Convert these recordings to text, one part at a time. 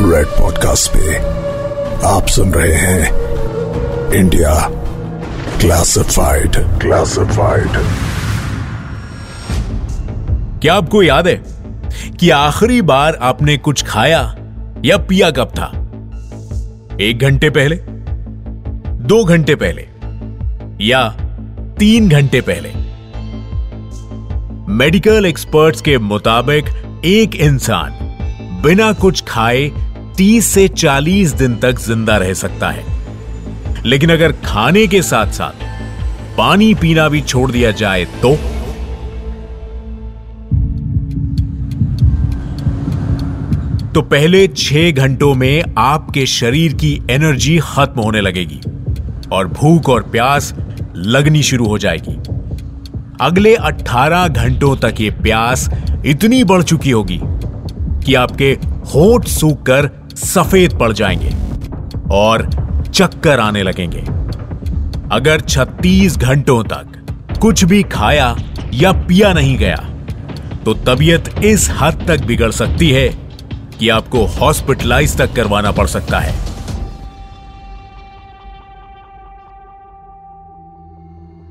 Red podcast पे आप सुन रहे हैं इंडिया क्लासिफाइड क्लासिफाइड क्या आपको याद है कि आखिरी बार आपने कुछ खाया या पिया कब था? एक घंटे पहले? दो घंटे पहले? या तीन घंटे पहले? मेडिकल एक्सपर्ट्स के मुताबिक एक इंसान बिना कुछ खाए 30 से 40 दिन तक ज़िंदा रह सकता है। लेकिन अगर खाने के साथ साथ पानी पीना भी छोड़ दिया जाए तो? तो पहले छह घंटों में आपके शरीर की एनर्जी खत्म होने लगेगी और भूख और प्यास लगनी शुरू हो जाएगी। अगले 18 घंटों तक ये प्यास इतनी बढ़ चुकी होगी कि आपके होठ सूख कर सफ़ेद पड़ जाएँगे और चक्कर आने लगेंगे। अगर 36 घंटों तक कुछ भी खाया या पिया नहीं गया तो तबीयत इस हद तक बिगड़ सकती है कि आपको हॉस्पिटलाइज तक करवाना पड़ सकता है।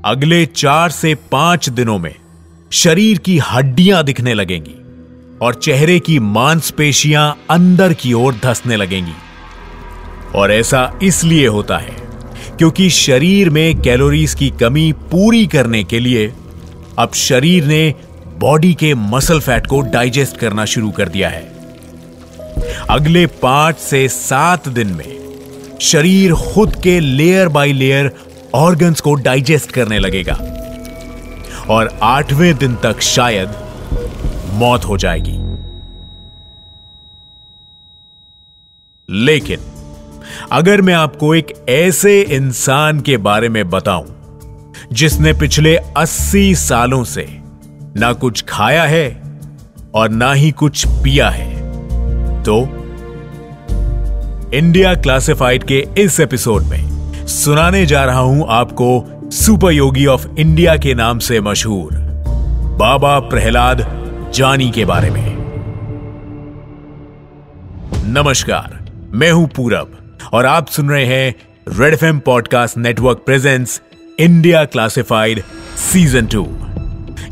अगले चार से पाँच दिनों में शरीर की हड्डियाँ दिखने लगेंगी। और चेहरे की मांसपेशियाँ अंदर की ओर धसने लगेंगी। और ऐसा इसलिए होता है क्योंकि शरीर में कैलोरीज की कमी पूरी करने के लिए अब शरीर ने बॉडी के मसल फैट को डाइजेस्ट करना शुरू कर दिया है। अगले पाँच से सात दिन में शरीर खुद के लेयर बाय लेयर ऑर्गन्स को डाइजेस्ट करने लगेगा। और आठवें दिन तक शायद मौत हो जाएगी। लेकिन, अगर मैं आपको एक ऐसे इंसान के बारे में बताऊँ, जिसने पिछले 80 सालों से ना कुछ खाया है और ना ही कुछ पिया है तो इंडिया क्लासिफाइड के इस एपिसोड में सुनाने जा रहा हूँ आपको सुपर योगी ऑफ़ इंडिया के नाम से मशहूर बाबा प्रहलाद जानी के बारे में। नमस्कार, मैं हूँ पूरब, और आप सुन रहे हैं red F podcast network presents, India classified season two.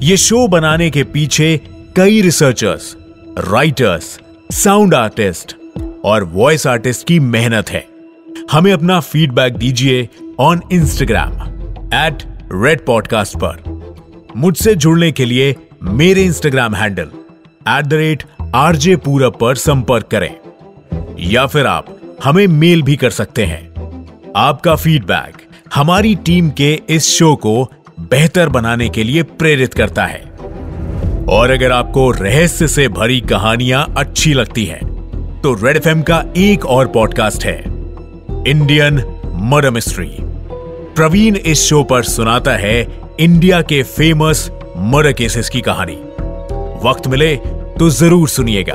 ये शो बनाने के पीछे कई रिसर्चर्स, राइटर्स, साउंड आर्टिस्ट और वॉइस आर्टिस्ट की मेहनत है। हमें अपना फीडबैक दीजिए on Instagram at red podcast पर। मुझसे जुड़ने के लिए मेरे Instagram handle at the rate RJ Purab पर संपर्क करें। या फिर आप हमें मेल भी कर सकते हैं। आपका फीडबैक हमारी टीम के इस शो को बेहतर बनाने के लिए प्रेरित करता है। और अगर आपको रहस्य से भरी कहानियाँ अच्छी लगती हैं, तो रेड एफ़ का एक और पॉडकास्ट है इंडियन मर्डर मिस्ट्री प्रवीण इस शो पर सुनाता है इंडिया के फ़ेमस मर्डर केसेस की कहानी। वक्त मिले तो ज़रूर सुनिएगा।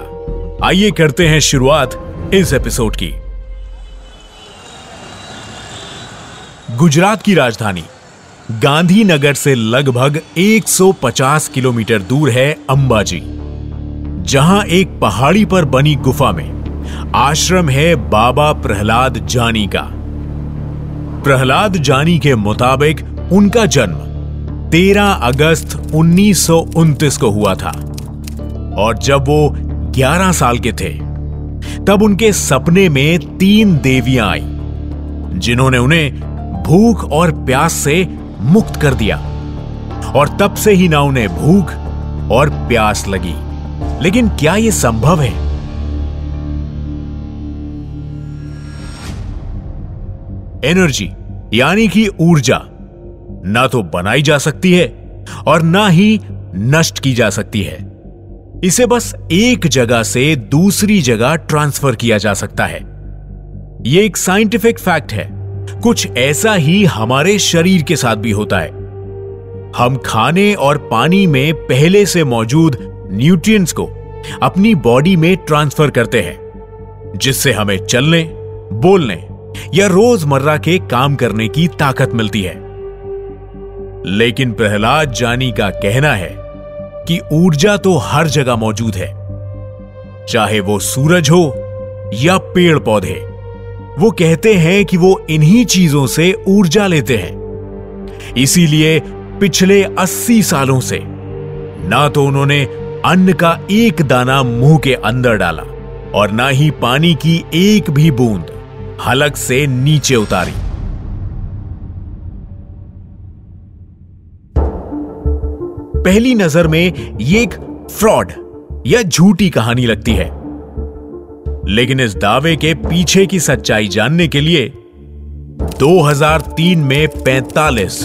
आइए करते हैं शुरुआत इस एपिसोड की। गुजरात की राजधानी, गांधीनगर से लगभग 150 किलोमीटर दूर है अंबाजी, जहाँ एक पहाड़ी पर बनी गुफा में आश्रम है बाबा प्रहलाद जानी का। प्रहलाद जानी के मुताबिक उनका जन्म 13 अगस्त उन्नीस सौ उनतीस को हुआ था। और जब वो 11 साल के थे, तब उनके सपने में तीन देवियाँ आई, जिन्होंने उन्हें भूख और प्यास से मुक्त कर दिया। और तब से ही ना उन्हें भूख और प्यास लगी। लेकिन क्या यह संभव है? एनर्जी, यानी कि ऊर्जा। ना तो बनाई जा सकती है और ना ही नष्ट की जा सकती है। इसे बस एक जगह से दूसरी जगह ट्रांसफ़र किया जा सकता है। यह एक साइंटिफिक फैक्ट है। कुछ ऐसा ही हमारे शरीर के साथ भी होता है। हम खाने और पानी में पहले से मौजूद न्यूट्रिएंट्स को अपनी बॉडी में ट्रांसफ़र करते हैं, जिससे हमें चलने, बोलने या रोज़मर्रा के काम करने की ताकत मिलती है। लेकिन प्रहलाद जानी का कहना है कि ऊर्जा तो हर जगह मौजूद है। चाहे वो सूरज हो या पेड़ पौधे वो कहते हैं कि वो इन्हीं चीज़ों से ऊर्जा लेते हैं। इसीलिए पिछले 80 सालों से ना तो उन्होंने अन्न का एक दाना मुँह के अंदर डाला और ना ही पानी की एक भी बूंद हलक से नीचे उतारी। पहली नज़र में ये एक फ्रॉड या झूठी कहानी लगती है। लेकिन इस दावे के पीछे की सच्चाई जानने के लिए 2003 में 45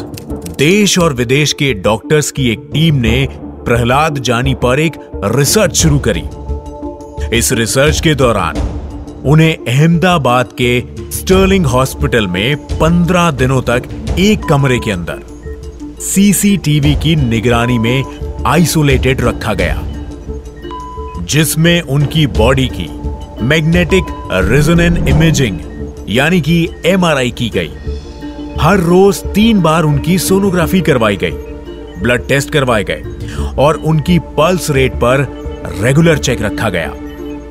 देश और विदेश के डॉक्टर्स की एक टीम ने प्रहलाद जानी पर एक रिसर्च शुरू करी। इस रिसर्च के दौरान उन्हें अहमदाबाद के स्टर्लिंग हॉस्पिटल में 15 दिनों तक एक कमरे के अंदर सीसीटीवी की निगरानी में आइसोलेटेड रखा गया, जिसमें उनकी बॉडी की मैग्नेटिक रेजोनेंट इमेजिंग यानी कि एमआरआई की गई। हर रोज तीन बार उनकी सोनोग्राफी करवाई गई ब्लड टेस्ट करवाए गए, और उनकी पल्स रेट पर रेगुलर चेक रखा गया।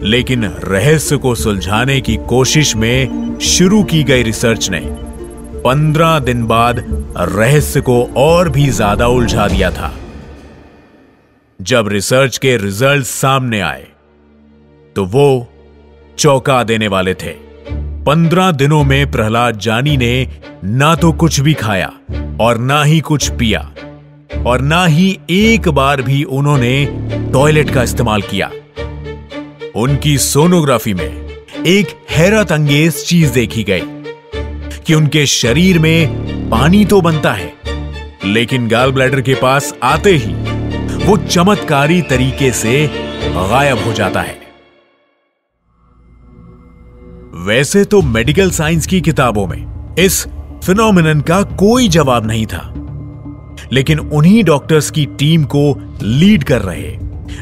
लेकिन रहस्य को सुलझाने की कोशिश में शुरू की गई रिसर्च ने। पंद्रह दिन बाद रहस्य को और भी ज़्यादा उलझा दिया था। जब रिसर्च के रिज़ल्ट सामने आए तो वो चौंका देने वाले थे। पंद्रह दिनों में प्रहलाद जानी ने ना तो कुछ भी खाया और ना ही कुछ पिया और ना ही एक बार भी उन्होंने टॉयलेट का इस्तेमाल किया। उनकी सोनोग्राफी में एक हैरत अंगेज चीज़ देखी गई। कि उनके शरीर में पानी तो बनता है, लेकिन गाल ब्लैडर के पास आते ही वो चमत्कारी तरीके से गायब हो जाता है। वैसे तो मेडिकल साइंस की किताबों में इस फिनोमिनन का कोई जवाब नहीं था, लेकिन उन्हीं डॉक्टर्स की टीम को लीड कर रहे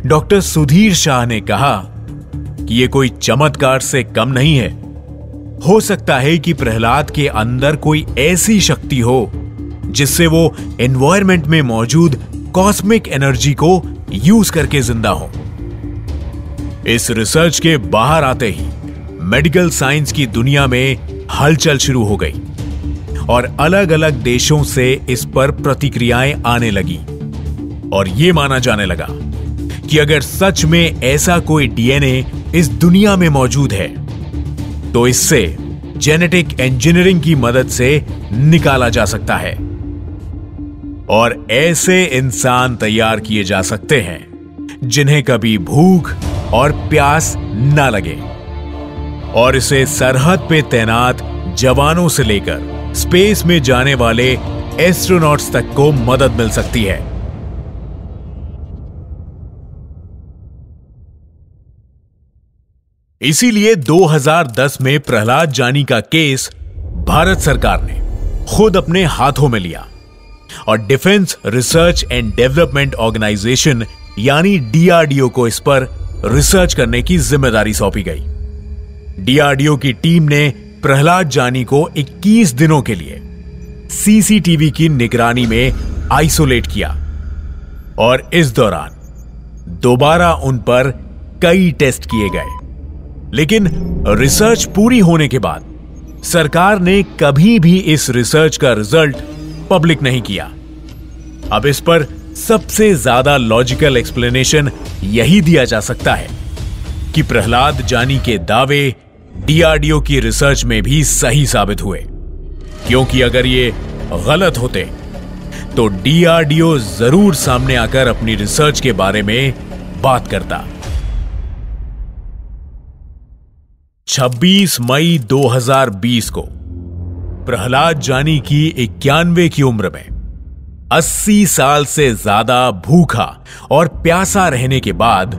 डॉक्टर सुधीर शाह ने कहा कि यह कोई चमत्कार से कम नहीं है। हो सकता है कि प्रहलाद के अंदर कोई ऐसी शक्ति हो, जिससे वो एनवायरमेंट में मौजूद कॉस्मिक एनर्जी को यूज़ करके ज़िंदा हो। इस रिसर्च के बाहर आते ही मेडिकल साइंस की दुनिया में हलचल शुरू हो गई और अलग अलग देशों से इस पर प्रतिक्रियाएँ आने लगी। और यह माना जाने लगा कि अगर सच में ऐसा कोई डीएनए इस दुनिया में मौजूद है तो इससे जेनेटिक इंजीनियरिंग की मदद से निकाला जा सकता है। और ऐसे इंसान तैयार किए जा सकते हैं, जिन्हें कभी भूख और प्यास ना लगे। और इसे सरहद पे तैनात जवानों से लेकर स्पेस में जाने वाले एस्ट्रोनॉट्स तक को मदद मिल सकती है। इसीलिए 2010 में प्रहलाद जानी का केस भारत सरकार ने खुद अपने हाथों में लिया और defence research and development organisation यानी डीआरडीओ को इस पर रिसर्च करने की ज़िम्मेदारी सौंपी गई। डीआरडीओ की टीम ने प्रहलाद जानी को 21 दिनों के लिए सीसीटीवी की निगरानी में आइसोलेट किया और इस दौरान दोबारा उन पर कई टेस्ट किए गए। लेकिन रिसर्च पूरी होने के बाद सरकार ने कभी भी इस रिसर्च का रिज़ल्ट पब्लिक नहीं किया। अब इस पर सबसे ज़्यादा लॉजिकल एक्सप्लेनेशन यही दिया जा सकता है कि प्रहलाद जानी के दावे डीआरडीओ की रिसर्च में भी सही साबित हुए। क्योंकि अगर ये गलत होते तो डीआरडीओ ज़रूर सामने आकर अपनी रिसर्च के बारे में बात करता। 26 मई 2020 को प्रहलाद जानी की इक्यानवे की उम्र में 80 साल से ज़्यादा भूखा और प्यासा रहने के बाद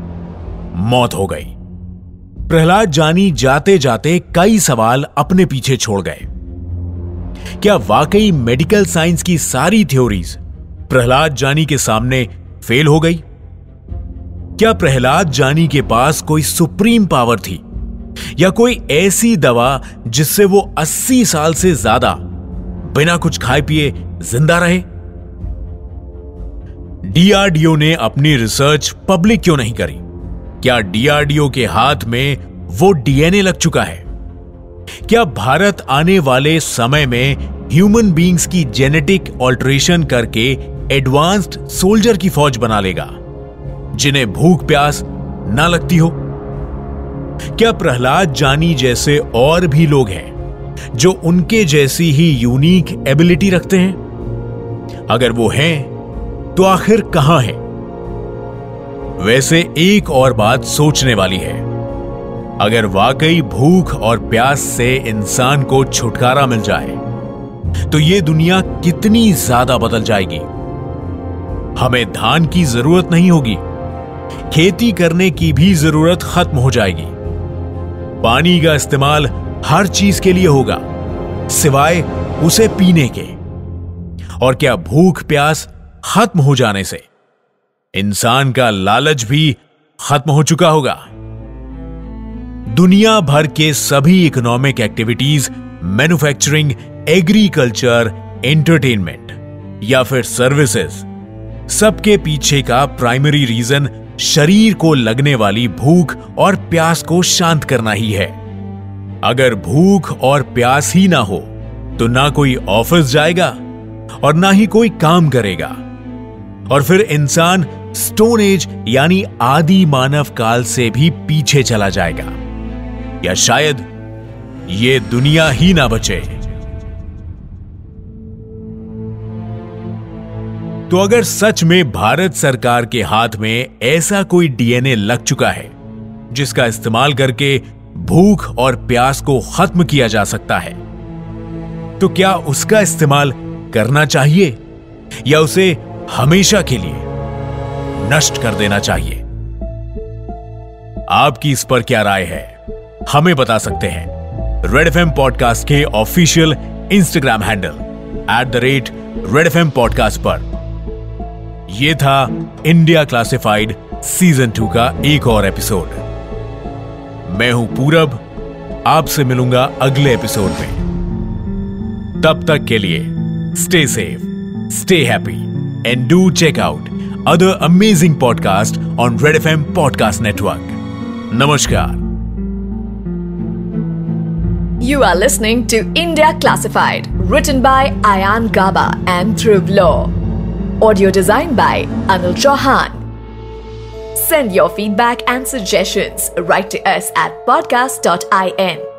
मौत हो गई। प्रहलाद जानी जाते जाते कई सवाल अपने पीछे छोड़ गए। क्या वाकई मेडिकल साइंस की सारी थ्योरीज प्रहलाद जानी के सामने फेल हो गई? क्या प्रहलाद जानी के पास कोई सुप्रीम पावर थी? या कोई ऐसी दवा जिससे वो 80 साल से ज़्यादा बिना कुछ खाए पिए ज़िंदा रहे? डीआरडीओ ने अपनी रिसर्च पब्लिक क्यों नहीं करी? क्या डीआरडीओ के हाथ में वो डीएनए लग चुका है? क्या भारत आने वाले समय में ह्यूमन बींग्स की जेनेटिक ऑल्ट्रेशन करके एडवांस्ड सोल्जर की फौज बना लेगा, जिन्हें भूख प्यास ना लगती हो? क्या प्रहलाद जानी जैसे और भी लोग हैं, जो उनके जैसी ही यूनिक एबिलिटी रखते हैं? अगर वो हैं तो आखिर कहाँ है? वैसे एक और बात सोचने वाली है। अगर वाकई भूख और प्यास से इंसान को छुटकारा मिल जाए तो ये दुनिया कितनी ज़्यादा बदल जाएगी। हमें धान की ज़रूरत नहीं होगी, खेती करने की भी ज़रूरत खत्म हो जाएगी। पानी का इस्तेमाल हर चीज़ के लिए होगा, सिवाय उसे पीने के। और क्या भूख प्यास खत्म हो जाने से? इंसान का लालच भी खत्म हो चुका होगा। दुनिया भर के सभी economic activities manufacturing agriculture entertainment या फिर सर्विसेज़ सबके पीछे का प्राइमरी रीजन शरीर को लगने वाली भूख और प्यास को शांत करना ही है। अगर भूख और प्यास ही ना हो तो ना कोई ऑफ़िस जाएगा और ना ही कोई काम करेगा। और फिर इंसान स्टोन एज यानी आदि मानव काल से भी पीछे चला जाएगा। या शायद ये दुनिया ही ना बचे। तो अगर सच में भारत सरकार के हाथ में ऐसा कोई डीएनए लग चुका है, जिसका इस्तेमाल करके भूख और प्यास को खत्म किया जा सकता है तो क्या उसका इस्तेमाल करना चाहिए या उसे हमेशा के लिए नष्ट कर देना चाहिए? आपकी इस पर क्या राय है? हमें बता सकते हैं। रेड एफ़ पॉडकास्ट के official Instagram handle at the rate red F podcast पर। यह था इंडिया क्लासिफाइड सीज़न टू का एक और एपिसोड मैं हूँ पूरब आपसे मिलूँगा अगले एपिसोड में. तब तक के लिए stay safe stay happy and do check out other amazing podcast on red F M podcast network नमस्कार You are listening to India Classified, written by Ayan Gaba and Dhruv Law. Audio designed by Anil Chauhan. Send your feedback and suggestions right to us at podcast.in.